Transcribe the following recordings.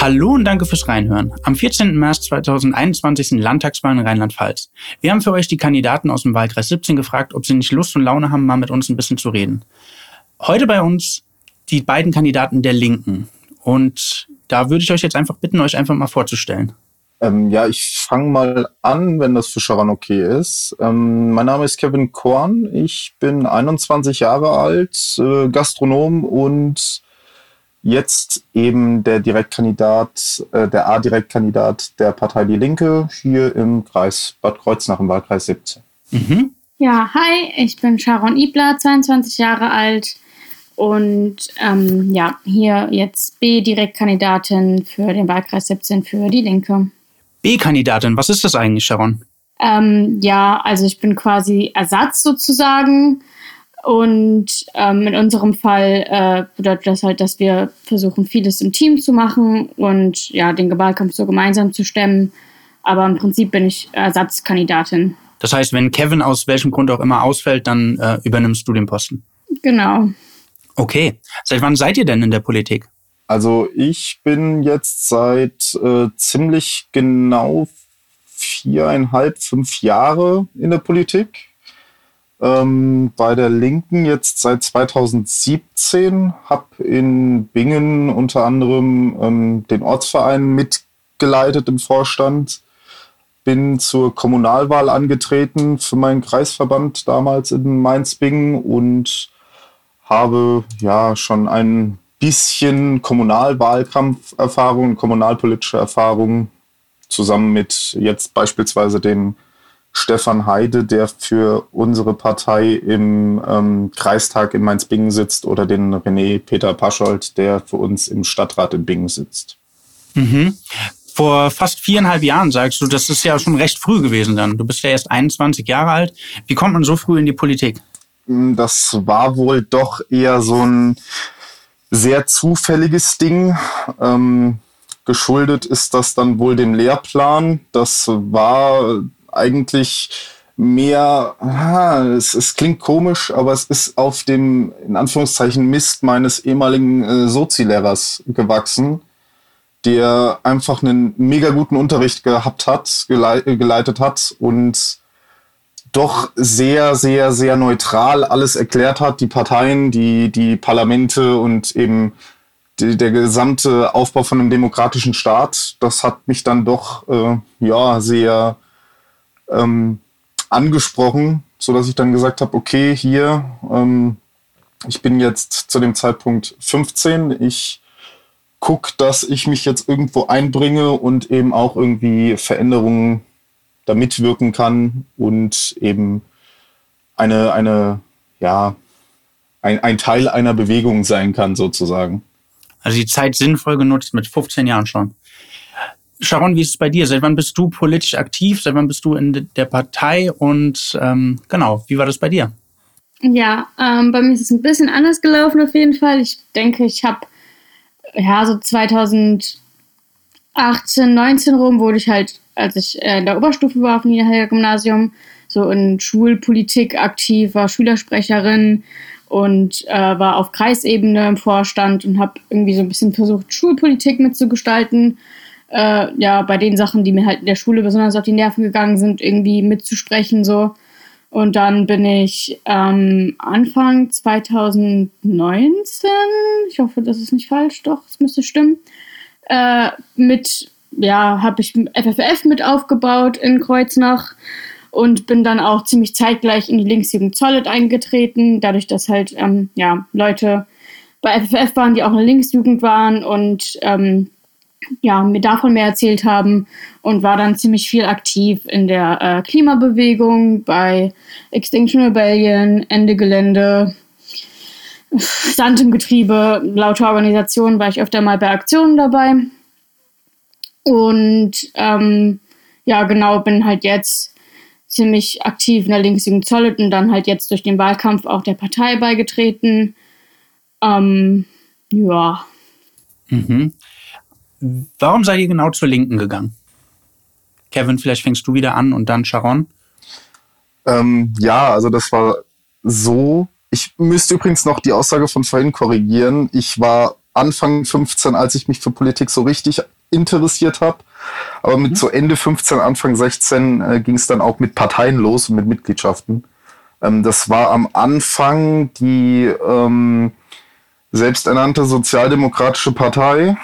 Hallo und danke fürs Reinhören. Am 14. März 2021 sind Landtagswahlen in Rheinland-Pfalz. Wir haben für euch die Kandidaten aus dem Wahlkreis 17 gefragt, ob sie nicht Lust und Laune haben, mal mit uns ein bisschen zu reden. Heute bei uns die beiden Kandidaten der Linken. Und da würde ich euch jetzt einfach bitten, euch einfach mal vorzustellen. Ähm, ja, ich fange mal an, wenn das für Sharon okay ist. Ähm, mein Name ist Kevin Korn. Ich bin 21 Jahre alt, äh, Gastronom und jetzt eben der Direktkandidat, äh, der A-Direktkandidat der Partei Die Linke hier im Kreis Bad Kreuznach im Wahlkreis 17. Mhm. Ja, hi, ich bin Sharon Ibler, 22 Jahre alt und ähm, ja, hier jetzt B-Direktkandidatin für den Wahlkreis 17 für Die Linke. B-Kandidatin, was ist das eigentlich, Sharon? Ähm, ja, also ich bin quasi Ersatz sozusagen und ähm, in unserem Fall äh, bedeutet das halt, dass wir versuchen, vieles im Team zu machen und ja, den Wahlkampf so gemeinsam zu stemmen. Aber im Prinzip bin ich Ersatzkandidatin. Das heißt, wenn Kevin aus welchem Grund auch immer ausfällt, dann äh, übernimmst du den Posten. Genau. Okay. Seit wann seid ihr denn in der Politik? Also ich bin jetzt seit äh, ziemlich genau viereinhalb, fünf Jahre in der Politik ähm, bei der Linken jetzt seit 2017, habe in Bingen unter anderem ähm, den Ortsverein mitgeleitet im Vorstand, bin zur Kommunalwahl angetreten für meinen Kreisverband damals in Mainz-Bingen und habe ja schon ein bisschen Kommunalwahlkampferfahrung, kommunalpolitische Erfahrung zusammen mit jetzt beispielsweise dem Stefan Heide, der für unsere Partei im ähm, Kreistag in Mainz-Bingen sitzt, oder den René Peter Paschold, der für uns im Stadtrat in Bingen sitzt. Mhm. Vor fast viereinhalb Jahren sagst du, das ist ja schon recht früh gewesen dann. Du bist ja erst 21 Jahre alt. Wie kommt man so früh in die Politik? Hm, das war wohl doch eher so ein sehr zufälliges Ding. Ähm, geschuldet ist das dann wohl dem Lehrplan. Das war eigentlich mehr, es, es klingt komisch, aber es ist auf dem, in Anführungszeichen, Mist meines ehemaligen äh, Sozi-Lehrers gewachsen, der einfach einen mega guten Unterricht gehabt hat, gelei geleitet hat und doch sehr, sehr, sehr neutral alles erklärt hat, die Parteien, die, die Parlamente und eben die, der gesamte Aufbau von einem demokratischen Staat. Das hat mich dann doch, äh, ja, sehr ähm, angesprochen, so dass ich dann gesagt habe, okay, hier, ähm, ich bin jetzt zu dem Zeitpunkt 15, ich gucke, dass ich mich jetzt irgendwo einbringe und eben auch irgendwie Veränderungen da mitwirken kann und eben eine, eine, ja, ein, ein Teil einer Bewegung sein kann, sozusagen. Also die Zeit sinnvoll genutzt mit 15 Jahren schon. Sharon, wie ist es bei dir? Seit wann bist du politisch aktiv? Seit wann bist du in der Partei? Und ähm, genau, wie war das bei dir? Ja, ähm, bei mir ist es ein bisschen anders gelaufen auf jeden Fall. Ich denke, ich habe ja so 2018, 19 rum wurde ich halt, als ich äh, in der Oberstufe war auf dem Niederhelger Gymnasium, so in Schulpolitik aktiv, war Schülersprecherin und äh, war auf Kreisebene im Vorstand und habe irgendwie so ein bisschen versucht, Schulpolitik mitzugestalten äh, ja, bei den Sachen, die mir halt in der Schule besonders auf die Nerven gegangen sind, irgendwie mitzusprechen so. Und dann bin ich ähm, Anfang 2019, ich hoffe, das ist nicht falsch, doch, es müsste stimmen, äh, mit, ja, habe ich FFF mit aufgebaut in Kreuznach und bin dann auch ziemlich zeitgleich in die Linksjugend Zollet eingetreten, dadurch, dass halt, ähm, ja, Leute bei FFF waren, die auch in der Linksjugend waren und ähm, ja, mir davon mehr erzählt haben und war dann ziemlich viel aktiv in der äh, Klimabewegung, bei Extinction Rebellion, Ende Gelände, Sand im Getriebe, lauter Organisationen war ich öfter mal bei Aktionen dabei. Und ähm, ja, genau, bin halt jetzt ziemlich aktiv in der Linksjugend Zollet und dann halt jetzt durch den Wahlkampf auch der Partei beigetreten. Ähm, ja. Mhm. Warum seid ihr genau zur Linken gegangen? Kevin, vielleicht fängst du wieder an und dann Sharon. Ähm, ja, also das war so. Ich müsste übrigens noch die Aussage von vorhin korrigieren. Ich war Anfang 15, als ich mich für Politik so richtig interessiert habe. Aber mit mhm. so Ende 15, Anfang 16 äh, ging es dann auch mit Parteien los und mit Mitgliedschaften. Ähm, das war am Anfang die ähm, selbsternannte Sozialdemokratische Partei.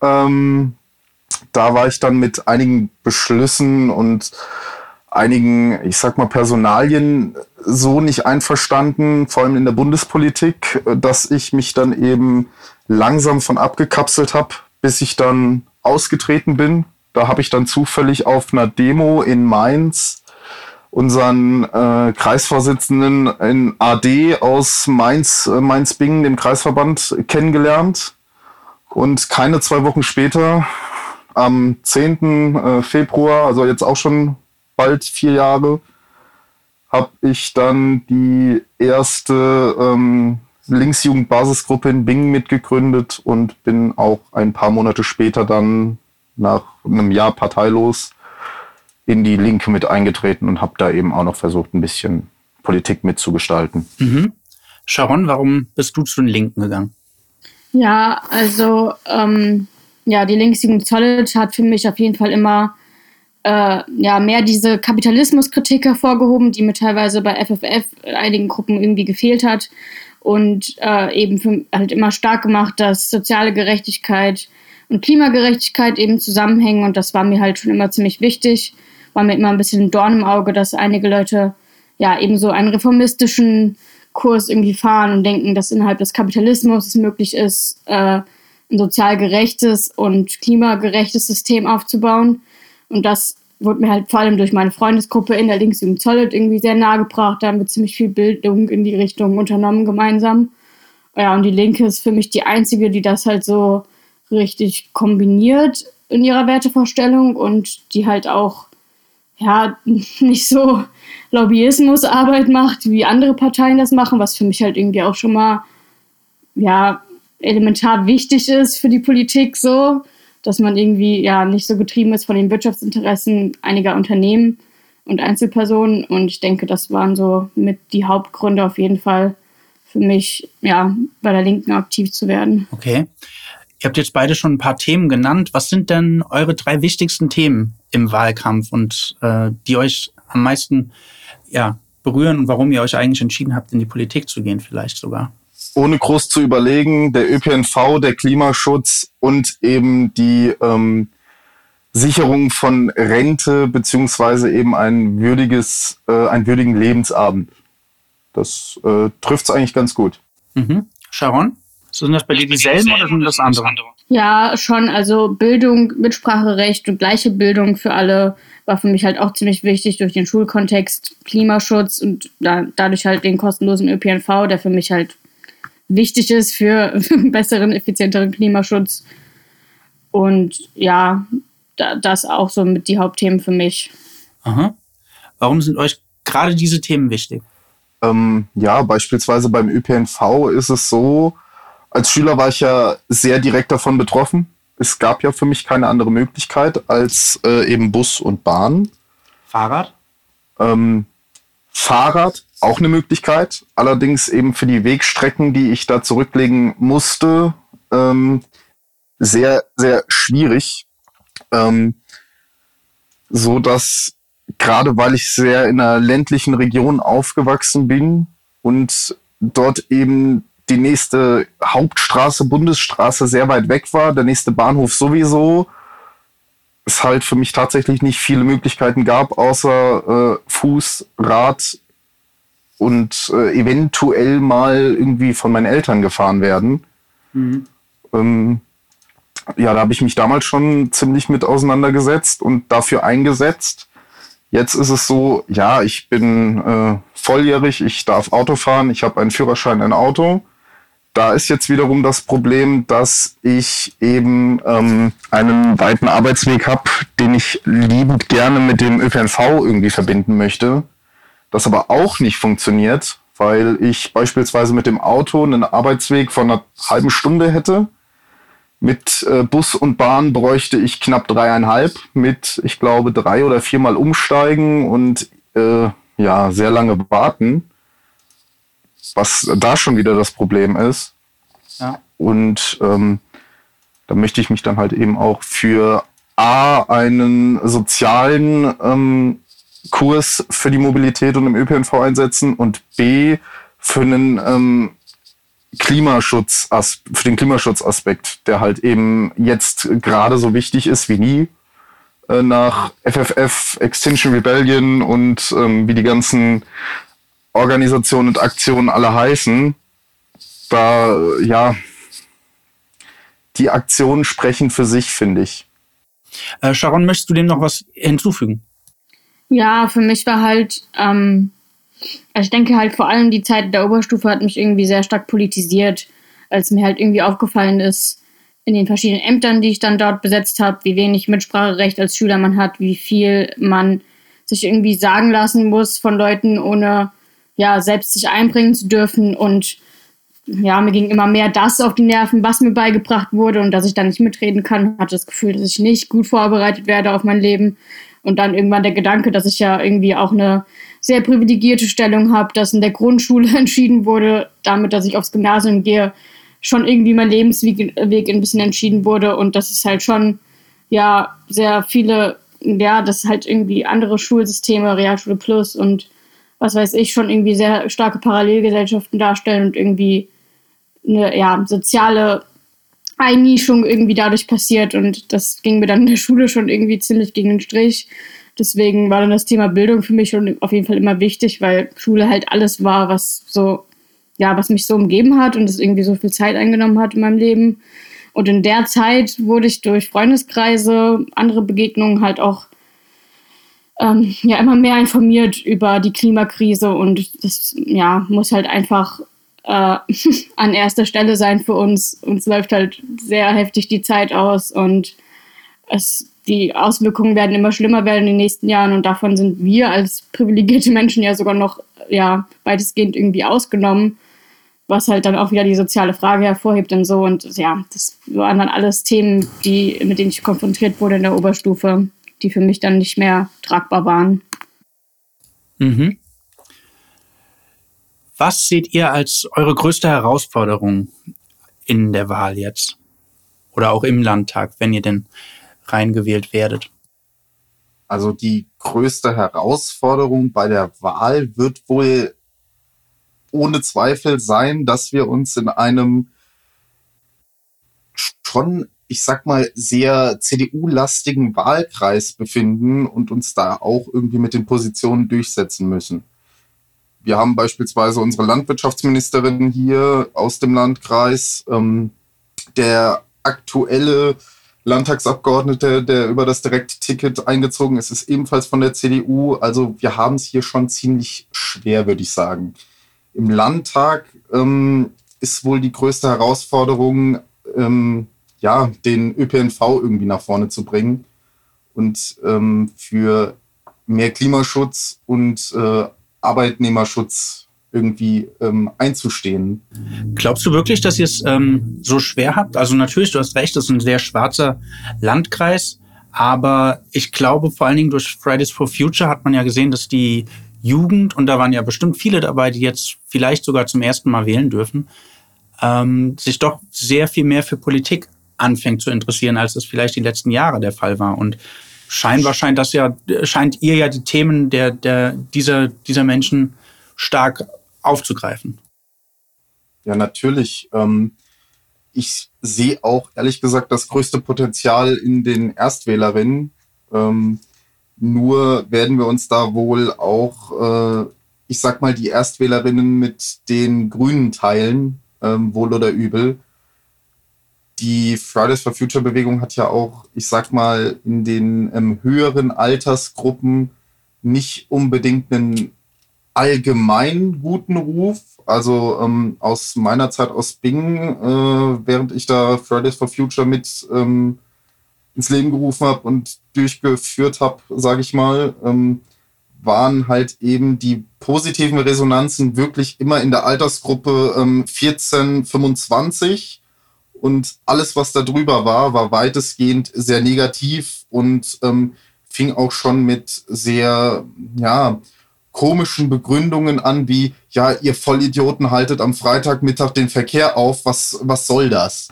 Ähm, da war ich dann mit einigen Beschlüssen und einigen, ich sag mal, Personalien so nicht einverstanden, vor allem in der Bundespolitik, dass ich mich dann eben langsam von abgekapselt habe, bis ich dann ausgetreten bin. Da habe ich dann zufällig auf einer Demo in Mainz unseren äh, Kreisvorsitzenden in AD aus Mainz, äh, Mainz-Bingen, dem Kreisverband, kennengelernt. Und keine zwei Wochen später, am 10. Äh, Februar, also jetzt auch schon bald vier Jahre, habe ich dann die erste ähm, Linksjugendbasisgruppe in Bingen mitgegründet und bin auch ein paar Monate später dann nach einem Jahr parteilos in die Linke mit eingetreten und habe da eben auch noch versucht, ein bisschen Politik mitzugestalten. Mhm. Sharon, warum bist du zu den Linken gegangen? Ja, also ähm, ja, die Linksjugend Solid hat für mich auf jeden Fall immer äh, ja, mehr diese Kapitalismuskritik hervorgehoben, die mir teilweise bei FFF einigen Gruppen irgendwie gefehlt hat. Und äh, eben für, halt immer stark gemacht, dass soziale Gerechtigkeit und Klimagerechtigkeit eben zusammenhängen. Und das war mir halt schon immer ziemlich wichtig war mir immer ein bisschen ein Dorn im Auge, dass einige Leute ja eben so einen reformistischen Kurs irgendwie fahren und denken, dass innerhalb des Kapitalismus es möglich ist, äh, ein sozial gerechtes und klimagerechtes System aufzubauen. Und das wurde mir halt vor allem durch meine Freundesgruppe in der Linksjugend Solid irgendwie sehr nahe gebracht. Da haben wir ziemlich viel Bildung in die Richtung unternommen gemeinsam. Ja, und die Linke ist für mich die einzige, die das halt so richtig kombiniert in ihrer Wertevorstellung und die halt auch ja, nicht so Lobbyismusarbeit macht, wie andere Parteien das machen, was für mich halt irgendwie auch schon mal, ja, elementar wichtig ist für die Politik so, dass man irgendwie ja nicht so getrieben ist von den Wirtschaftsinteressen einiger Unternehmen und Einzelpersonen. Und ich denke, das waren so mit die Hauptgründe auf jeden Fall für mich, ja, bei der Linken aktiv zu werden. Okay. Ihr habt jetzt beide schon ein paar Themen genannt. Was sind denn eure drei wichtigsten Themen im Wahlkampf und äh, die euch am meisten ja, berühren und warum ihr euch eigentlich entschieden habt, in die Politik zu gehen, vielleicht sogar? Ohne groß zu überlegen, der ÖPNV, der Klimaschutz und eben die ähm, Sicherung von Rente beziehungsweise eben ein würdiges, äh, einen würdigen Lebensabend. Das äh, trifft es eigentlich ganz gut. Mhm. Sharon? Sind das bei dir dieselben oder sind das andere? Ja, schon. Also Bildung, Mitspracherecht und gleiche Bildung für alle war für mich halt auch ziemlich wichtig durch den Schulkontext, Klimaschutz und da, dadurch halt den kostenlosen ÖPNV, der für mich halt wichtig ist für besseren, effizienteren Klimaschutz. Und ja, da, das auch so mit die Hauptthemen für mich. Aha. Warum sind euch gerade diese Themen wichtig? Ähm, ja, beispielsweise beim ÖPNV ist es so, als Schüler war ich ja sehr direkt davon betroffen. Es gab ja für mich keine andere Möglichkeit als äh, eben Bus und Bahn. Fahrrad? Ähm, Fahrrad, auch eine Möglichkeit. Allerdings eben für die Wegstrecken, die ich da zurücklegen musste, ähm, sehr, sehr schwierig. Ähm, so dass gerade weil ich sehr in einer ländlichen Region aufgewachsen bin und dort eben die nächste Hauptstraße, Bundesstraße sehr weit weg war, der nächste Bahnhof sowieso, es halt für mich tatsächlich nicht viele Möglichkeiten gab, außer äh, Fuß, Rad und äh, eventuell mal irgendwie von meinen Eltern gefahren werden. Mhm. Ähm, ja, da habe ich mich damals schon ziemlich mit auseinandergesetzt und dafür eingesetzt. Jetzt ist es so, ja, ich bin äh, volljährig, ich darf Auto fahren, ich habe einen Führerschein, ein Auto da ist jetzt wiederum das Problem, dass ich eben ähm, einen weiten Arbeitsweg habe, den ich liebend gerne mit dem ÖPNV irgendwie verbinden möchte. Das aber auch nicht funktioniert, weil ich beispielsweise mit dem Auto einen Arbeitsweg von einer halben Stunde hätte. Mit äh, Bus und Bahn bräuchte ich knapp dreieinhalb, mit, ich glaube, drei oder viermal umsteigen und äh, ja, sehr lange warten was da schon wieder das Problem ist. Ja. Und ähm, da möchte ich mich dann halt eben auch für A, einen sozialen ähm, Kurs für die Mobilität und im ÖPNV einsetzen und B, für einen ähm, Klimaschutz, für den Klimaschutzaspekt, der halt eben jetzt gerade so wichtig ist wie nie äh, nach FFF, Extinction Rebellion und ähm, wie die ganzen Organisationen und Aktionen alle heißen. Da, ja, die Aktionen sprechen für sich, finde ich. Äh, Sharon, möchtest du dem noch was hinzufügen? Ja, für mich war halt, ähm, also ich denke halt vor allem die Zeit der Oberstufe hat mich irgendwie sehr stark politisiert, als mir halt irgendwie aufgefallen ist, in den verschiedenen Ämtern, die ich dann dort besetzt habe, wie wenig Mitspracherecht als Schüler man hat, wie viel man sich irgendwie sagen lassen muss von Leuten, ohne ja selbst sich einbringen zu dürfen und ja, mir ging immer mehr das auf die Nerven, was mir beigebracht wurde und dass ich da nicht mitreden kann. Hatte das Gefühl, dass ich nicht gut vorbereitet werde auf mein Leben. Und dann irgendwann der Gedanke, dass ich ja irgendwie auch eine sehr privilegierte Stellung habe, dass in der Grundschule entschieden wurde, damit, dass ich aufs Gymnasium gehe, schon irgendwie mein Lebensweg ein bisschen entschieden wurde und dass es halt schon ja sehr viele, ja, dass halt irgendwie andere Schulsysteme, Realschule Plus und was weiß ich, schon irgendwie sehr starke Parallelgesellschaften darstellen und irgendwie eine ja, soziale Einnischung irgendwie dadurch passiert und das ging mir dann in der Schule schon irgendwie ziemlich gegen den Strich. Deswegen war dann das Thema Bildung für mich schon auf jeden Fall immer wichtig, weil Schule halt alles war, was so, ja, was mich so umgeben hat und es irgendwie so viel Zeit eingenommen hat in meinem Leben. Und in der Zeit wurde ich durch Freundeskreise, andere Begegnungen halt auch ähm, ja immer mehr informiert über die Klimakrise und das ja muss halt einfach äh, an erster Stelle sein für uns. Uns läuft halt sehr heftig die Zeit aus und es, die Auswirkungen werden immer schlimmer werden in den nächsten Jahren und davon sind wir als privilegierte Menschen ja sogar noch ja, weitestgehend irgendwie ausgenommen, was halt dann auch wieder die soziale Frage hervorhebt und so. Und ja, das waren dann alles Themen, die, mit denen ich konfrontiert wurde in der Oberstufe, die für mich dann nicht mehr tragbar waren. Mhm. Was seht ihr als eure größte Herausforderung in der Wahl jetzt? Oder auch im Landtag, wenn ihr denn reingewählt werdet? Also die größte Herausforderung bei der Wahl wird wohl ohne Zweifel sein, dass wir uns in einem schon, ich sag mal, sehr CDU-lastigen Wahlkreis befinden und uns da auch irgendwie mit den Positionen durchsetzen müssen. Wir haben beispielsweise unsere Landwirtschaftsministerin hier aus dem Landkreis. Ähm, der aktuelle Landtagsabgeordnete, der über das Direktticket eingezogen ist, ist ebenfalls von der CDU. Also wir haben es hier schon ziemlich schwer, würde ich sagen. Im Landtag ähm, ist wohl die größte Herausforderung, ähm, ja, den ÖPNV irgendwie nach vorne zu bringen und ähm, für mehr Klimaschutz und äh, Arbeitnehmerschutz irgendwie ähm, einzustehen. Glaubst du wirklich, dass ihr es ähm, so schwer habt? Also natürlich, du hast recht, das ist ein sehr schwarzer Landkreis, aber ich glaube vor allen Dingen durch Fridays for Future hat man ja gesehen, dass die Jugend, und da waren ja bestimmt viele dabei, die jetzt vielleicht sogar zum ersten Mal wählen dürfen, ähm, sich doch sehr viel mehr für Politik anfängt zu interessieren, als es vielleicht die letzten Jahre der Fall war. Und scheinbar scheint das ja, scheint ihr ja die Themen der, der, dieser, dieser Menschen stark aufzugreifen. Ja, natürlich. Ähm, ich sehe auch ehrlich gesagt das größte Potenzial in den Erstwählerinnen. Ähm, nur werden wir uns da wohl auch, äh, ich sag mal, die Erstwählerinnen mit den Grünen teilen, ähm, wohl oder übel die Fridays for Future Bewegung hat ja auch, ich sag mal, in den ähm, höheren Altersgruppen nicht unbedingt einen allgemein guten Ruf. Also ähm, aus meiner Zeit aus Bingen, äh, während ich da Fridays for Future mit ähm, ins Leben gerufen habe und durchgeführt habe, sage ich mal, ähm, waren halt eben die positiven Resonanzen wirklich immer in der Altersgruppe ähm, 14, 25 und alles, was da drüber war, war weitestgehend sehr negativ und ähm, fing auch schon mit sehr, ja, komischen Begründungen an, wie, ja, ihr Vollidioten haltet am Freitagmittag den Verkehr auf, was, was soll das?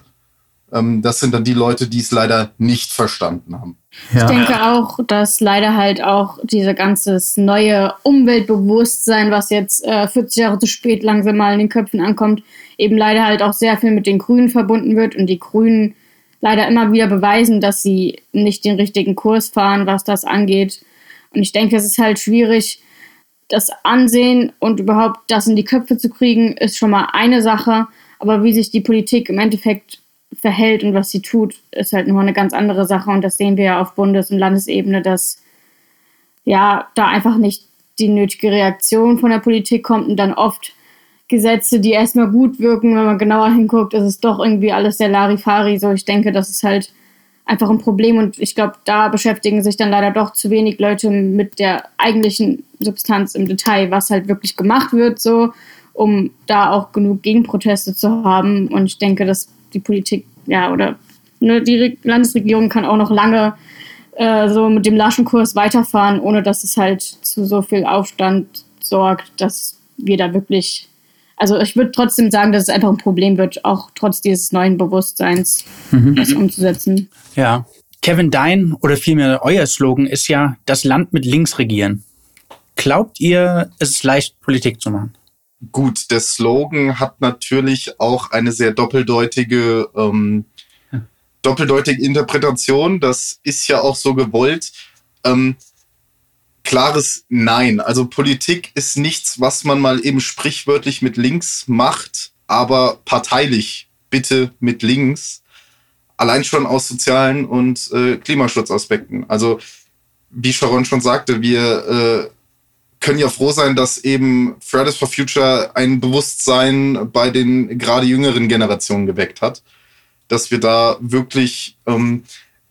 Ähm, das sind dann die Leute, die es leider nicht verstanden haben. Ja. Ich denke auch, dass leider halt auch diese ganze neue Umweltbewusstsein, was jetzt äh, 40 Jahre zu spät langsam mal in den Köpfen ankommt, eben leider halt auch sehr viel mit den Grünen verbunden wird und die Grünen leider immer wieder beweisen, dass sie nicht den richtigen Kurs fahren, was das angeht. Und ich denke, es ist halt schwierig, das Ansehen und überhaupt das in die Köpfe zu kriegen, ist schon mal eine Sache. Aber wie sich die Politik im Endeffekt verhält und was sie tut, ist halt nur eine ganz andere Sache. Und das sehen wir ja auf Bundes- und Landesebene, dass ja da einfach nicht die nötige Reaktion von der Politik kommt und dann oft Gesetze, die erstmal gut wirken, wenn man genauer hinguckt, ist es doch irgendwie alles sehr Larifari. So, ich denke, das ist halt einfach ein Problem und ich glaube, da beschäftigen sich dann leider doch zu wenig Leute mit der eigentlichen Substanz im Detail, was halt wirklich gemacht wird, so, um da auch genug Gegenproteste zu haben. Und ich denke, dass die Politik, ja, oder ne, die Landesregierung kann auch noch lange äh, so mit dem Laschenkurs weiterfahren, ohne dass es halt zu so viel Aufstand sorgt, dass wir da wirklich also ich würde trotzdem sagen, dass es einfach ein Problem wird, auch trotz dieses neuen Bewusstseins, mhm. das umzusetzen. Ja. Kevin Dein oder vielmehr euer Slogan ist ja, das Land mit links regieren. Glaubt ihr, es ist leicht, Politik zu machen? Gut, der Slogan hat natürlich auch eine sehr doppeldeutige, ähm, doppeldeutige Interpretation. Das ist ja auch so gewollt. Ähm, klares Nein. Also Politik ist nichts, was man mal eben sprichwörtlich mit links macht, aber parteilich bitte mit links. Allein schon aus sozialen und äh, Klimaschutzaspekten. Also wie Sharon schon sagte, wir äh, können ja froh sein, dass eben Fridays for Future ein Bewusstsein bei den gerade jüngeren Generationen geweckt hat. Dass wir da wirklich ähm,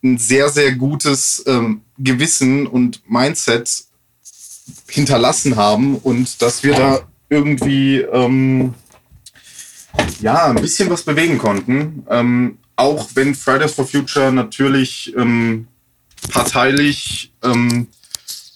ein sehr, sehr gutes ähm, Gewissen und Mindset hinterlassen haben und dass wir da irgendwie ähm, ja ein bisschen was bewegen konnten. Ähm, auch wenn Fridays for Future natürlich ähm, parteilich ähm,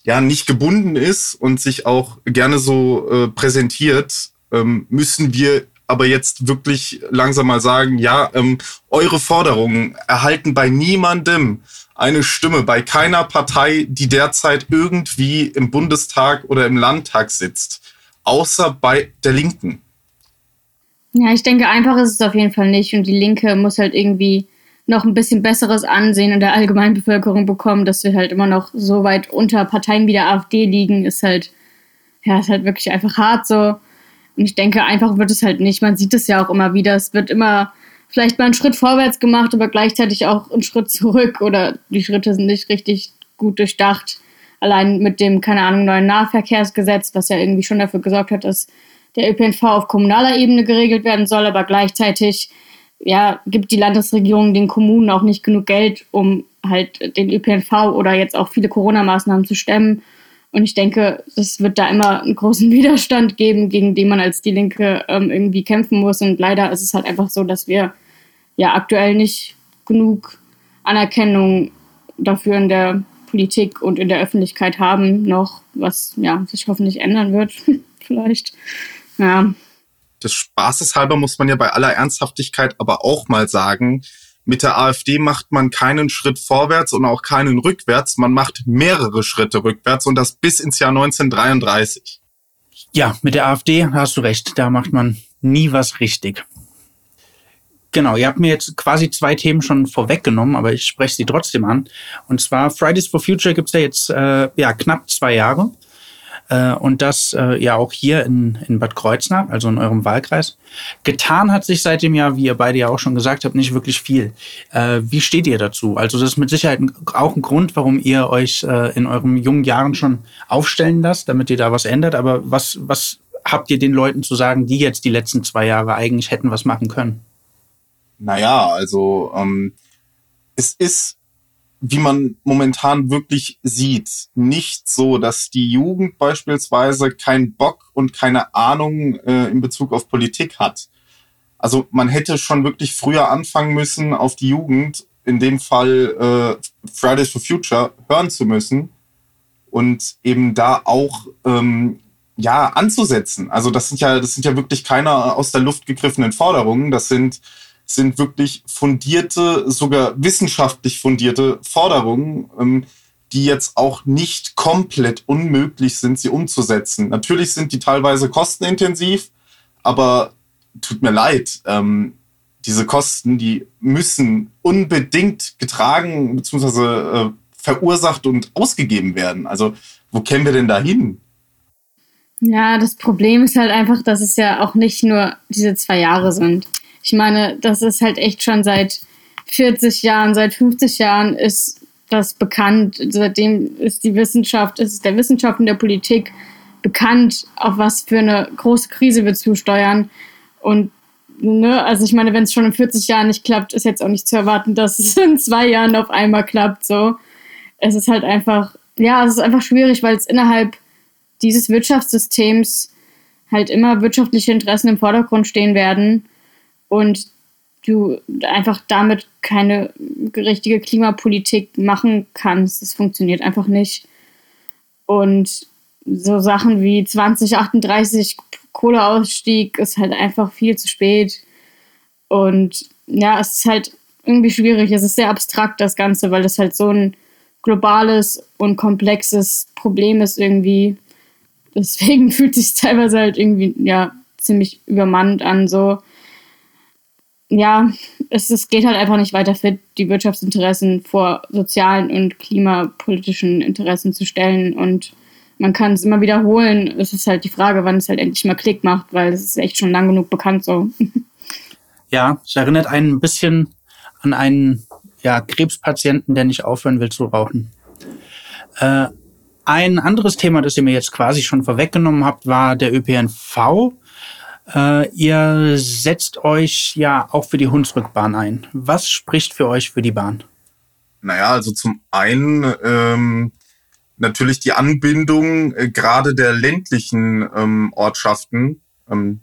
ja nicht gebunden ist und sich auch gerne so äh, präsentiert, ähm, müssen wir aber jetzt wirklich langsam mal sagen, ja, ähm, eure Forderungen erhalten bei niemandem eine Stimme, bei keiner Partei, die derzeit irgendwie im Bundestag oder im Landtag sitzt, außer bei der Linken. Ja, ich denke, einfach ist es auf jeden Fall nicht. Und die Linke muss halt irgendwie noch ein bisschen besseres Ansehen in der allgemeinen Bevölkerung bekommen, dass wir halt immer noch so weit unter Parteien wie der AfD liegen, ist halt, ja, ist halt wirklich einfach hart so. Und ich denke, einfach wird es halt nicht. Man sieht es ja auch immer wieder. Es wird immer vielleicht mal einen Schritt vorwärts gemacht, aber gleichzeitig auch einen Schritt zurück oder die Schritte sind nicht richtig gut durchdacht. Allein mit dem, keine Ahnung, neuen Nahverkehrsgesetz, was ja irgendwie schon dafür gesorgt hat, dass der ÖPNV auf kommunaler Ebene geregelt werden soll, aber gleichzeitig ja, gibt die Landesregierung den Kommunen auch nicht genug Geld, um halt den ÖPNV oder jetzt auch viele Corona-Maßnahmen zu stemmen. Und ich denke, es wird da immer einen großen Widerstand geben, gegen den man als die Linke ähm, irgendwie kämpfen muss. Und leider ist es halt einfach so, dass wir ja aktuell nicht genug Anerkennung dafür in der Politik und in der Öffentlichkeit haben, noch, was ja sich hoffentlich ändern wird, vielleicht. Ja. Des Spaßes halber muss man ja bei aller Ernsthaftigkeit aber auch mal sagen, mit der AfD macht man keinen Schritt vorwärts und auch keinen rückwärts. Man macht mehrere Schritte rückwärts und das bis ins Jahr 1933. Ja, mit der AfD hast du recht. Da macht man nie was richtig. Genau, ihr habt mir jetzt quasi zwei Themen schon vorweggenommen, aber ich spreche sie trotzdem an. Und zwar Fridays for Future gibt's ja jetzt äh, ja, knapp zwei Jahre. Äh, und das äh, ja auch hier in, in Bad Kreuznach, also in eurem Wahlkreis. Getan hat sich seit dem Jahr, wie ihr beide ja auch schon gesagt habt, nicht wirklich viel. Äh, wie steht ihr dazu? Also das ist mit Sicherheit auch ein Grund, warum ihr euch in euren jungen Jahren schon aufstellen lasst, damit ihr da was ändert. Aber was, was habt ihr den Leuten zu sagen, die jetzt die letzten zwei Jahre eigentlich hätten was machen können? Naja, also ähm, es ist wie man momentan wirklich sieht, nicht so, dass die Jugend beispielsweise keinen Bock und keine Ahnung äh, in Bezug auf Politik hat. Also man hätte schon wirklich früher anfangen müssen, auf die Jugend, in dem Fall äh, Fridays for Future, hören zu müssen und eben da auch ähm, ja, anzusetzen. Also das sind ja, das sind ja wirklich keine aus der Luft gegriffenen Forderungen. Das sind, sind wirklich fundierte, sogar wissenschaftlich fundierte Forderungen, ähm, die jetzt auch nicht komplett unmöglich sind, sie umzusetzen. Natürlich sind die teilweise kostenintensiv, aber tut mir leid, ähm, diese Kosten, die müssen unbedingt getragen bzw. Äh, verursacht und ausgegeben werden. Also wo kämen wir denn da hin? Ja, das Problem ist halt einfach, dass es ja auch nicht nur diese zwei Jahre sind. Ich meine, das ist halt echt schon seit 40 Jahren, seit 50 Jahren ist das bekannt. Seitdem ist die Wissenschaft, ist der Wissenschaft und der Politik bekannt, auf was für eine große Krise wir zusteuern. Und ne, also ich meine, wenn es schon in 40 Jahren nicht klappt, ist jetzt auch nicht zu erwarten, dass es in zwei Jahren auf einmal klappt. So, es ist halt einfach, ja, es ist einfach schwierig, weil es innerhalb dieses Wirtschaftssystems halt immer wirtschaftliche Interessen im Vordergrund stehen werden und du einfach damit keine richtige Klimapolitik machen kannst. Das funktioniert einfach nicht. Und so Sachen wie 2038 Kohleausstieg ist halt einfach viel zu spät. Und ja, es ist halt irgendwie schwierig. Es ist sehr abstrakt, das Ganze, weil es halt so ein globales und komplexes Problem ist irgendwie. Deswegen fühlt sich teilweise halt irgendwie, ja, ziemlich übermannt an, so. Ja, es, es geht halt einfach nicht weiter fit, die Wirtschaftsinteressen vor sozialen und klimapolitischen Interessen zu stellen. Und man kann es immer wiederholen. Es ist halt die Frage, wann es halt endlich mal Klick macht, weil es ist echt schon lang genug bekannt so. Ja, es erinnert einen ein bisschen an einen ja, Krebspatienten, der nicht aufhören will zu rauchen. Äh, ein anderes Thema, das ihr mir jetzt quasi schon vorweggenommen habt, war der ÖPNV. Äh, ihr setzt euch ja auch für die Hunsrückbahn ein. Was spricht für euch für die Bahn? Naja, also zum einen ähm, natürlich die Anbindung äh, gerade der ländlichen ähm, Ortschaften ähm,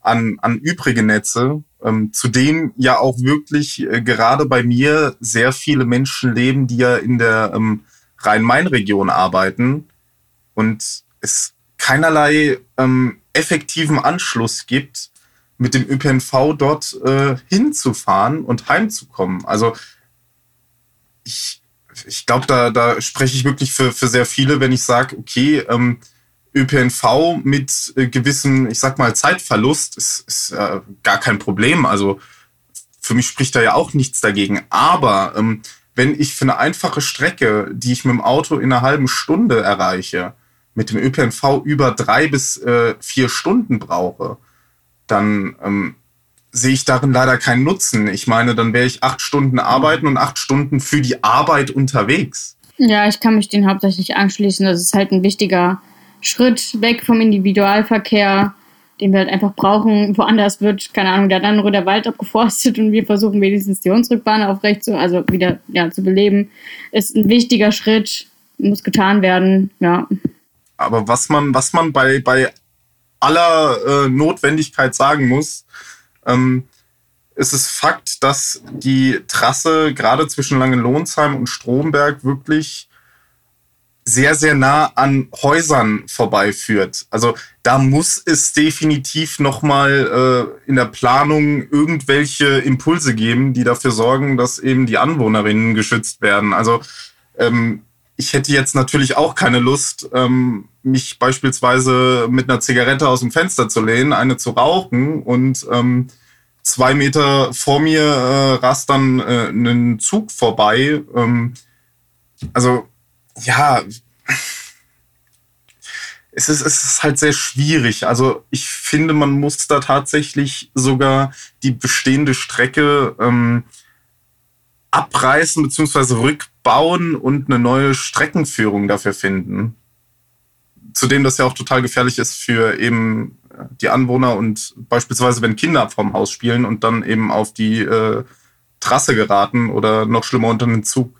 an, an übrige Netze, ähm, zu denen ja auch wirklich äh, gerade bei mir sehr viele Menschen leben, die ja in der ähm, Rhein-Main-Region arbeiten und es keinerlei ähm, effektiven Anschluss gibt, mit dem ÖPNV dort äh, hinzufahren und heimzukommen. Also ich, ich glaube, da, da spreche ich wirklich für, für sehr viele, wenn ich sage, okay, ähm, ÖPNV mit äh, gewissem, ich sag mal, Zeitverlust ist, ist äh, gar kein Problem. Also für mich spricht da ja auch nichts dagegen. Aber ähm, wenn ich für eine einfache Strecke, die ich mit dem Auto in einer halben Stunde erreiche, mit dem ÖPNV über drei bis äh, vier Stunden brauche, dann ähm, sehe ich darin leider keinen Nutzen. Ich meine, dann wäre ich acht Stunden arbeiten und acht Stunden für die Arbeit unterwegs. Ja, ich kann mich den hauptsächlich anschließen. Das ist halt ein wichtiger Schritt weg vom Individualverkehr, den wir halt einfach brauchen. Woanders wird, keine Ahnung, der dann der Wald abgeforstet und wir versuchen wenigstens die Hunsrückbahn aufrecht zu, also wieder ja, zu beleben. Ist ein wichtiger Schritt, muss getan werden, ja. Aber was man, was man bei, bei aller äh, Notwendigkeit sagen muss, ähm, ist es Fakt, dass die Trasse gerade zwischen Langenlohnsheim und Stromberg wirklich sehr, sehr nah an Häusern vorbeiführt. Also da muss es definitiv nochmal äh, in der Planung irgendwelche Impulse geben, die dafür sorgen, dass eben die Anwohnerinnen geschützt werden. Also ähm, ich hätte jetzt natürlich auch keine Lust, ähm, mich beispielsweise mit einer Zigarette aus dem Fenster zu lehnen, eine zu rauchen und ähm, zwei Meter vor mir äh, rast dann äh, ein Zug vorbei. Ähm, also ja, es ist, es ist halt sehr schwierig. Also ich finde, man muss da tatsächlich sogar die bestehende Strecke ähm, abreißen bzw. rückbauen und eine neue Streckenführung dafür finden. Zudem das ja auch total gefährlich ist für eben äh, die Anwohner und beispielsweise, wenn Kinder vorm Haus spielen und dann eben auf die äh, Trasse geraten oder noch schlimmer unter den Zug.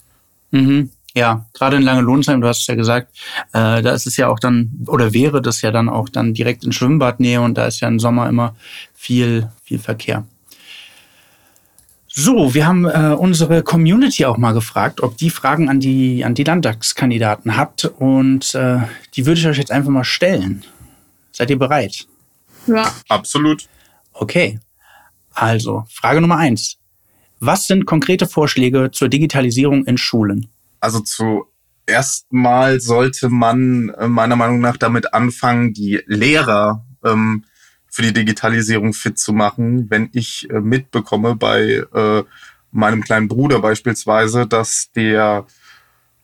Mhm. Ja, gerade in Lange-Lohnsheim, du hast es ja gesagt, äh, da ist es ja auch dann, oder wäre das ja dann auch dann direkt in Schwimmbadnähe und da ist ja im Sommer immer viel, viel Verkehr. So, wir haben äh, unsere Community auch mal gefragt, ob die Fragen an die, an die Landtagskandidaten habt. Und äh, die würde ich euch jetzt einfach mal stellen. Seid ihr bereit? Ja. Absolut. Okay. Also, Frage Nummer eins. Was sind konkrete Vorschläge zur Digitalisierung in Schulen? Also zuerst mal sollte man äh, meiner Meinung nach damit anfangen, die Lehrer ähm, für die Digitalisierung fit zu machen. Wenn ich äh, mitbekomme bei äh, meinem kleinen Bruder beispielsweise, dass der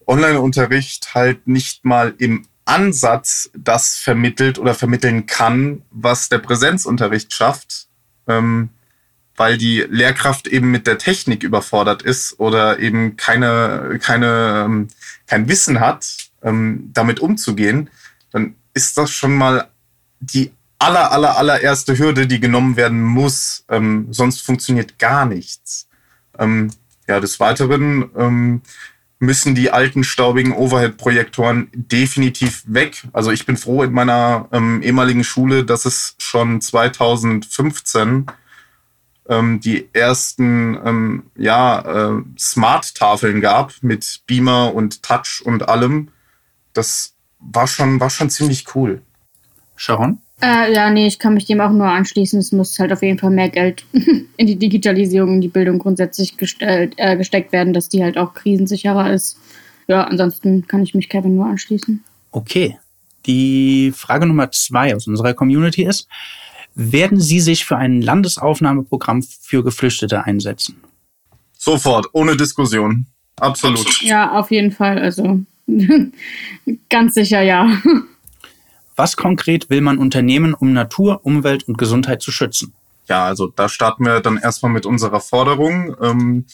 Online-Unterricht halt nicht mal im Ansatz das vermittelt oder vermitteln kann, was der Präsenzunterricht schafft, ähm, weil die Lehrkraft eben mit der Technik überfordert ist oder eben keine, keine, ähm, kein Wissen hat, ähm, damit umzugehen, dann ist das schon mal die aller, aller, allererste Hürde, die genommen werden muss. Ähm, sonst funktioniert gar nichts. Ähm, ja, des Weiteren ähm, müssen die alten staubigen Overhead-Projektoren definitiv weg. Also ich bin froh in meiner ähm, ehemaligen Schule, dass es schon 2015 ähm, die ersten ähm, ja, äh, Smart-Tafeln gab mit Beamer und Touch und allem. Das war schon, war schon ziemlich cool. Sharon? Äh, ja, nee, ich kann mich dem auch nur anschließen. Es muss halt auf jeden Fall mehr Geld in die Digitalisierung, in die Bildung grundsätzlich gestellt, äh, gesteckt werden, dass die halt auch krisensicherer ist. Ja, ansonsten kann ich mich Kevin nur anschließen. Okay. Die Frage Nummer zwei aus unserer Community ist, werden Sie sich für ein Landesaufnahmeprogramm für Geflüchtete einsetzen? Sofort, ohne Diskussion. Absolut. Ja, auf jeden Fall. Also ganz sicher ja. Was konkret will man unternehmen, um Natur, Umwelt und Gesundheit zu schützen? Ja, also da starten wir dann erstmal mit unserer Forderung. Ähm,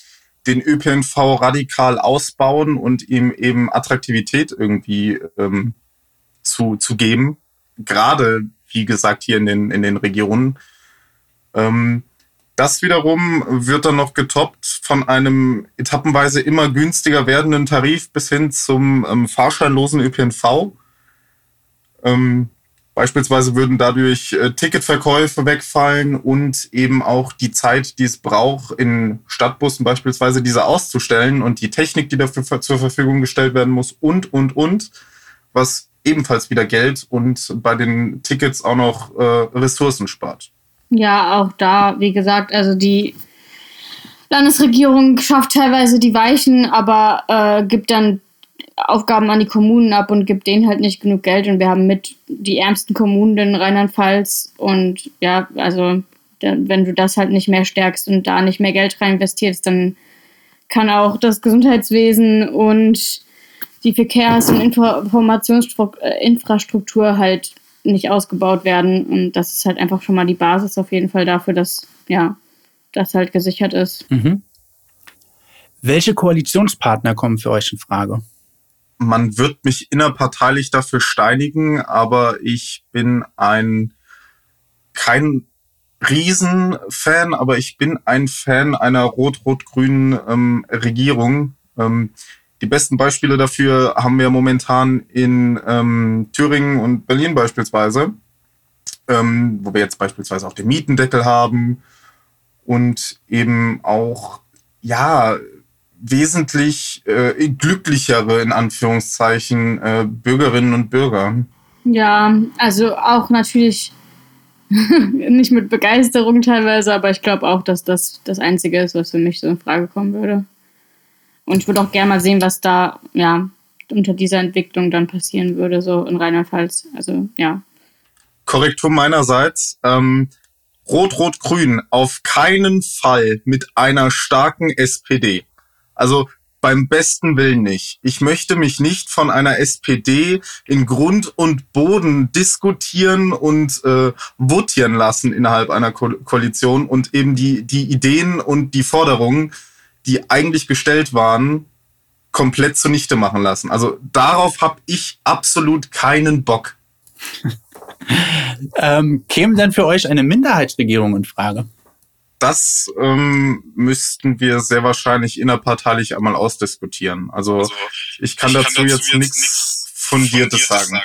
den ÖPNV radikal ausbauen und ihm eben Attraktivität irgendwie ähm, zu, zu geben. Gerade, wie gesagt, hier in den, in den Regionen. Ähm, das wiederum wird dann noch getoppt von einem etappenweise immer günstiger werdenden Tarif bis hin zum ähm, fahrscheinlosen ÖPNV. Ähm, beispielsweise würden dadurch äh, Ticketverkäufe wegfallen und eben auch die Zeit, die es braucht, in Stadtbussen beispielsweise diese auszustellen und die Technik, die dafür zur Verfügung gestellt werden muss und, und, und, was ebenfalls wieder Geld und bei den Tickets auch noch äh, Ressourcen spart. Ja, auch da, wie gesagt, also die Landesregierung schafft teilweise die Weichen, aber äh, gibt dann Aufgaben an die Kommunen ab und gibt denen halt nicht genug Geld. Und wir haben mit die ärmsten Kommunen in Rheinland-Pfalz. Und ja, also wenn du das halt nicht mehr stärkst und da nicht mehr Geld rein investierst, dann kann auch das Gesundheitswesen und die Verkehrs- und Informationsinfrastruktur äh, halt nicht ausgebaut werden. Und das ist halt einfach schon mal die Basis auf jeden Fall dafür, dass ja, das halt gesichert ist. Mhm. Welche Koalitionspartner kommen für euch in Frage? Man wird mich innerparteilich dafür steinigen, aber ich bin ein kein Riesenfan, aber ich bin ein Fan einer rot-rot-grünen ähm, Regierung. Ähm, die besten Beispiele dafür haben wir momentan in ähm, Thüringen und Berlin beispielsweise, ähm, wo wir jetzt beispielsweise auch den Mietendeckel haben und eben auch ja wesentlich äh, glücklichere, in Anführungszeichen, äh, Bürgerinnen und Bürger. Ja, also auch natürlich nicht mit Begeisterung teilweise, aber ich glaube auch, dass das das Einzige ist, was für mich so in Frage kommen würde. Und ich würde auch gerne mal sehen, was da ja unter dieser Entwicklung dann passieren würde, so in Rheinland-Pfalz. Also ja. Korrektur meinerseits. Ähm, Rot-Rot-Grün auf keinen Fall mit einer starken SPD. Also beim besten Willen nicht. Ich möchte mich nicht von einer SPD in Grund und Boden diskutieren und äh, votieren lassen innerhalb einer Ko Koalition und eben die, die Ideen und die Forderungen, die eigentlich gestellt waren, komplett zunichte machen lassen. Also darauf habe ich absolut keinen Bock. ähm, käme denn für euch eine Minderheitsregierung in Frage? Das ähm, müssten wir sehr wahrscheinlich innerparteilich einmal ausdiskutieren. Also, also ich, kann, ich dazu kann dazu jetzt, jetzt nichts Fundiertes sagen. sagen.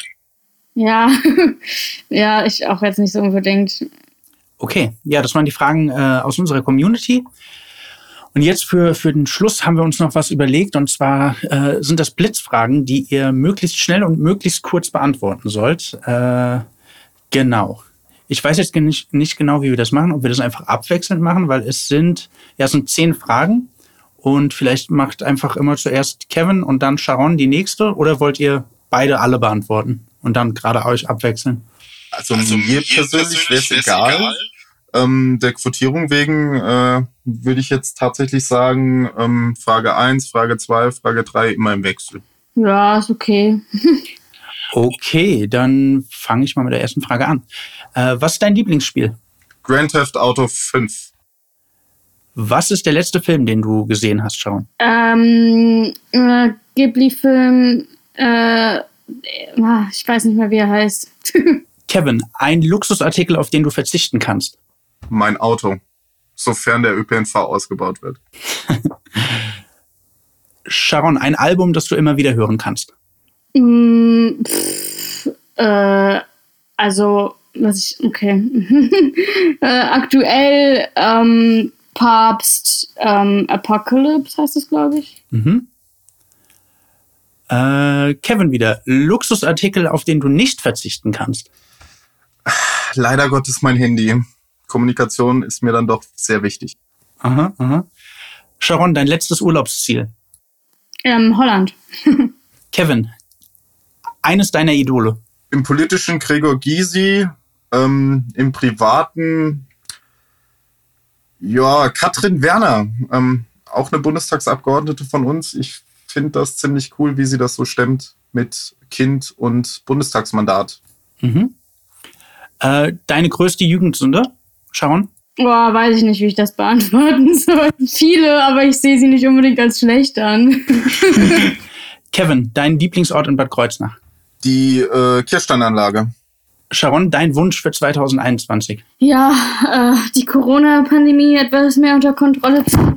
Ja, ja, ich auch jetzt nicht so unbedingt. Okay, ja, das waren die Fragen äh, aus unserer Community. Und jetzt für, für den Schluss haben wir uns noch was überlegt. Und zwar äh, sind das Blitzfragen, die ihr möglichst schnell und möglichst kurz beantworten sollt. Äh, genau. Ich weiß jetzt nicht, nicht genau, wie wir das machen, ob wir das einfach abwechselnd machen, weil es sind, ja, es sind zehn Fragen. Und vielleicht macht einfach immer zuerst Kevin und dann Sharon die nächste. Oder wollt ihr beide alle beantworten und dann gerade euch abwechseln? Also, also mir persönlich wäre es egal. egal. Ähm, der Quotierung wegen äh, würde ich jetzt tatsächlich sagen, ähm, Frage 1, Frage 2, Frage 3 immer im Wechsel. Ja, ist okay. okay, dann fange ich mal mit der ersten Frage an. Äh, was ist dein Lieblingsspiel? Grand Theft Auto 5. Was ist der letzte Film, den du gesehen hast, Sharon? Ähm, äh, Ghibli-Film, äh, ich weiß nicht mehr, wie er heißt. Kevin, ein Luxusartikel, auf den du verzichten kannst. Mein Auto, sofern der ÖPNV ausgebaut wird. Sharon, ein Album, das du immer wieder hören kannst. Mm, pff, äh, also, was ich, okay. äh, aktuell ähm, Papst ähm, Apocalypse heißt es, glaube ich. Mhm. Äh, Kevin wieder. Luxusartikel, auf den du nicht verzichten kannst. Leider Gottes mein Handy. Kommunikation ist mir dann doch sehr wichtig. Aha, aha. Sharon, dein letztes Urlaubsziel? Ähm, Holland. Kevin, eines deiner Idole? Im politischen Gregor Gysi, ähm, im privaten, ja, Katrin Werner, ähm, auch eine Bundestagsabgeordnete von uns. Ich finde das ziemlich cool, wie sie das so stemmt mit Kind und Bundestagsmandat. Mhm. Äh, deine größte Jugendsünde, Sharon? Boah, weiß ich nicht, wie ich das beantworten soll. Viele, aber ich sehe sie nicht unbedingt als schlecht an. Kevin, dein Lieblingsort in Bad Kreuznach? Die äh, Kirchsteinanlage. Sharon, dein Wunsch für 2021? Ja, äh, die Corona-Pandemie etwas mehr unter Kontrolle zu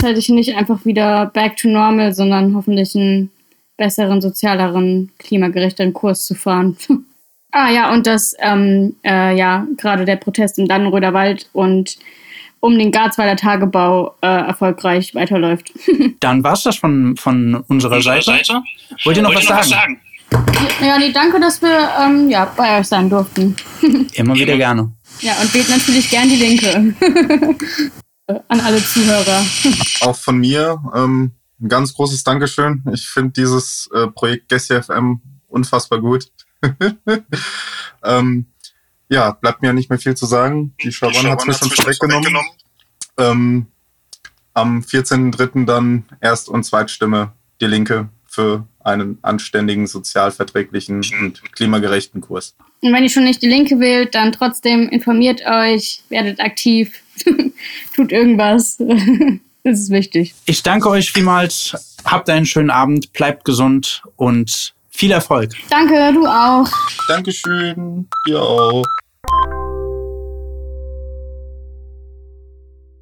gleichzeitig nicht einfach wieder back to normal, sondern hoffentlich einen besseren, sozialeren, klimagerechteren Kurs zu fahren. ah ja, und dass ähm, äh, ja gerade der Protest im Dannenröder Wald und um den Garzweiler Tagebau äh, erfolgreich weiterläuft. Dann war es das von, von unserer Seite. Seite. Wollt ihr noch, Wollt was, noch sagen? was sagen? Ja, nee, danke, dass wir ähm, ja, bei euch sein durften. Immer wieder gerne. Ja, und wählt natürlich gern die Linke. an alle Zuhörer. Auch von mir ähm, ein ganz großes Dankeschön. Ich finde dieses äh, Projekt Gessi FM unfassbar gut. ähm, ja, bleibt mir nicht mehr viel zu sagen. Die Sharon hat es mir schon vorweggenommen. Ähm, am 14.03. dann Erst- und Zweitstimme die Linke für einen anständigen, sozialverträglichen und klimagerechten Kurs. Und wenn ihr schon nicht die Linke wählt, dann trotzdem informiert euch, werdet aktiv, tut irgendwas. das ist wichtig. Ich danke euch vielmals. Habt einen schönen Abend, bleibt gesund und viel Erfolg. Danke, du auch. Dankeschön, dir auch.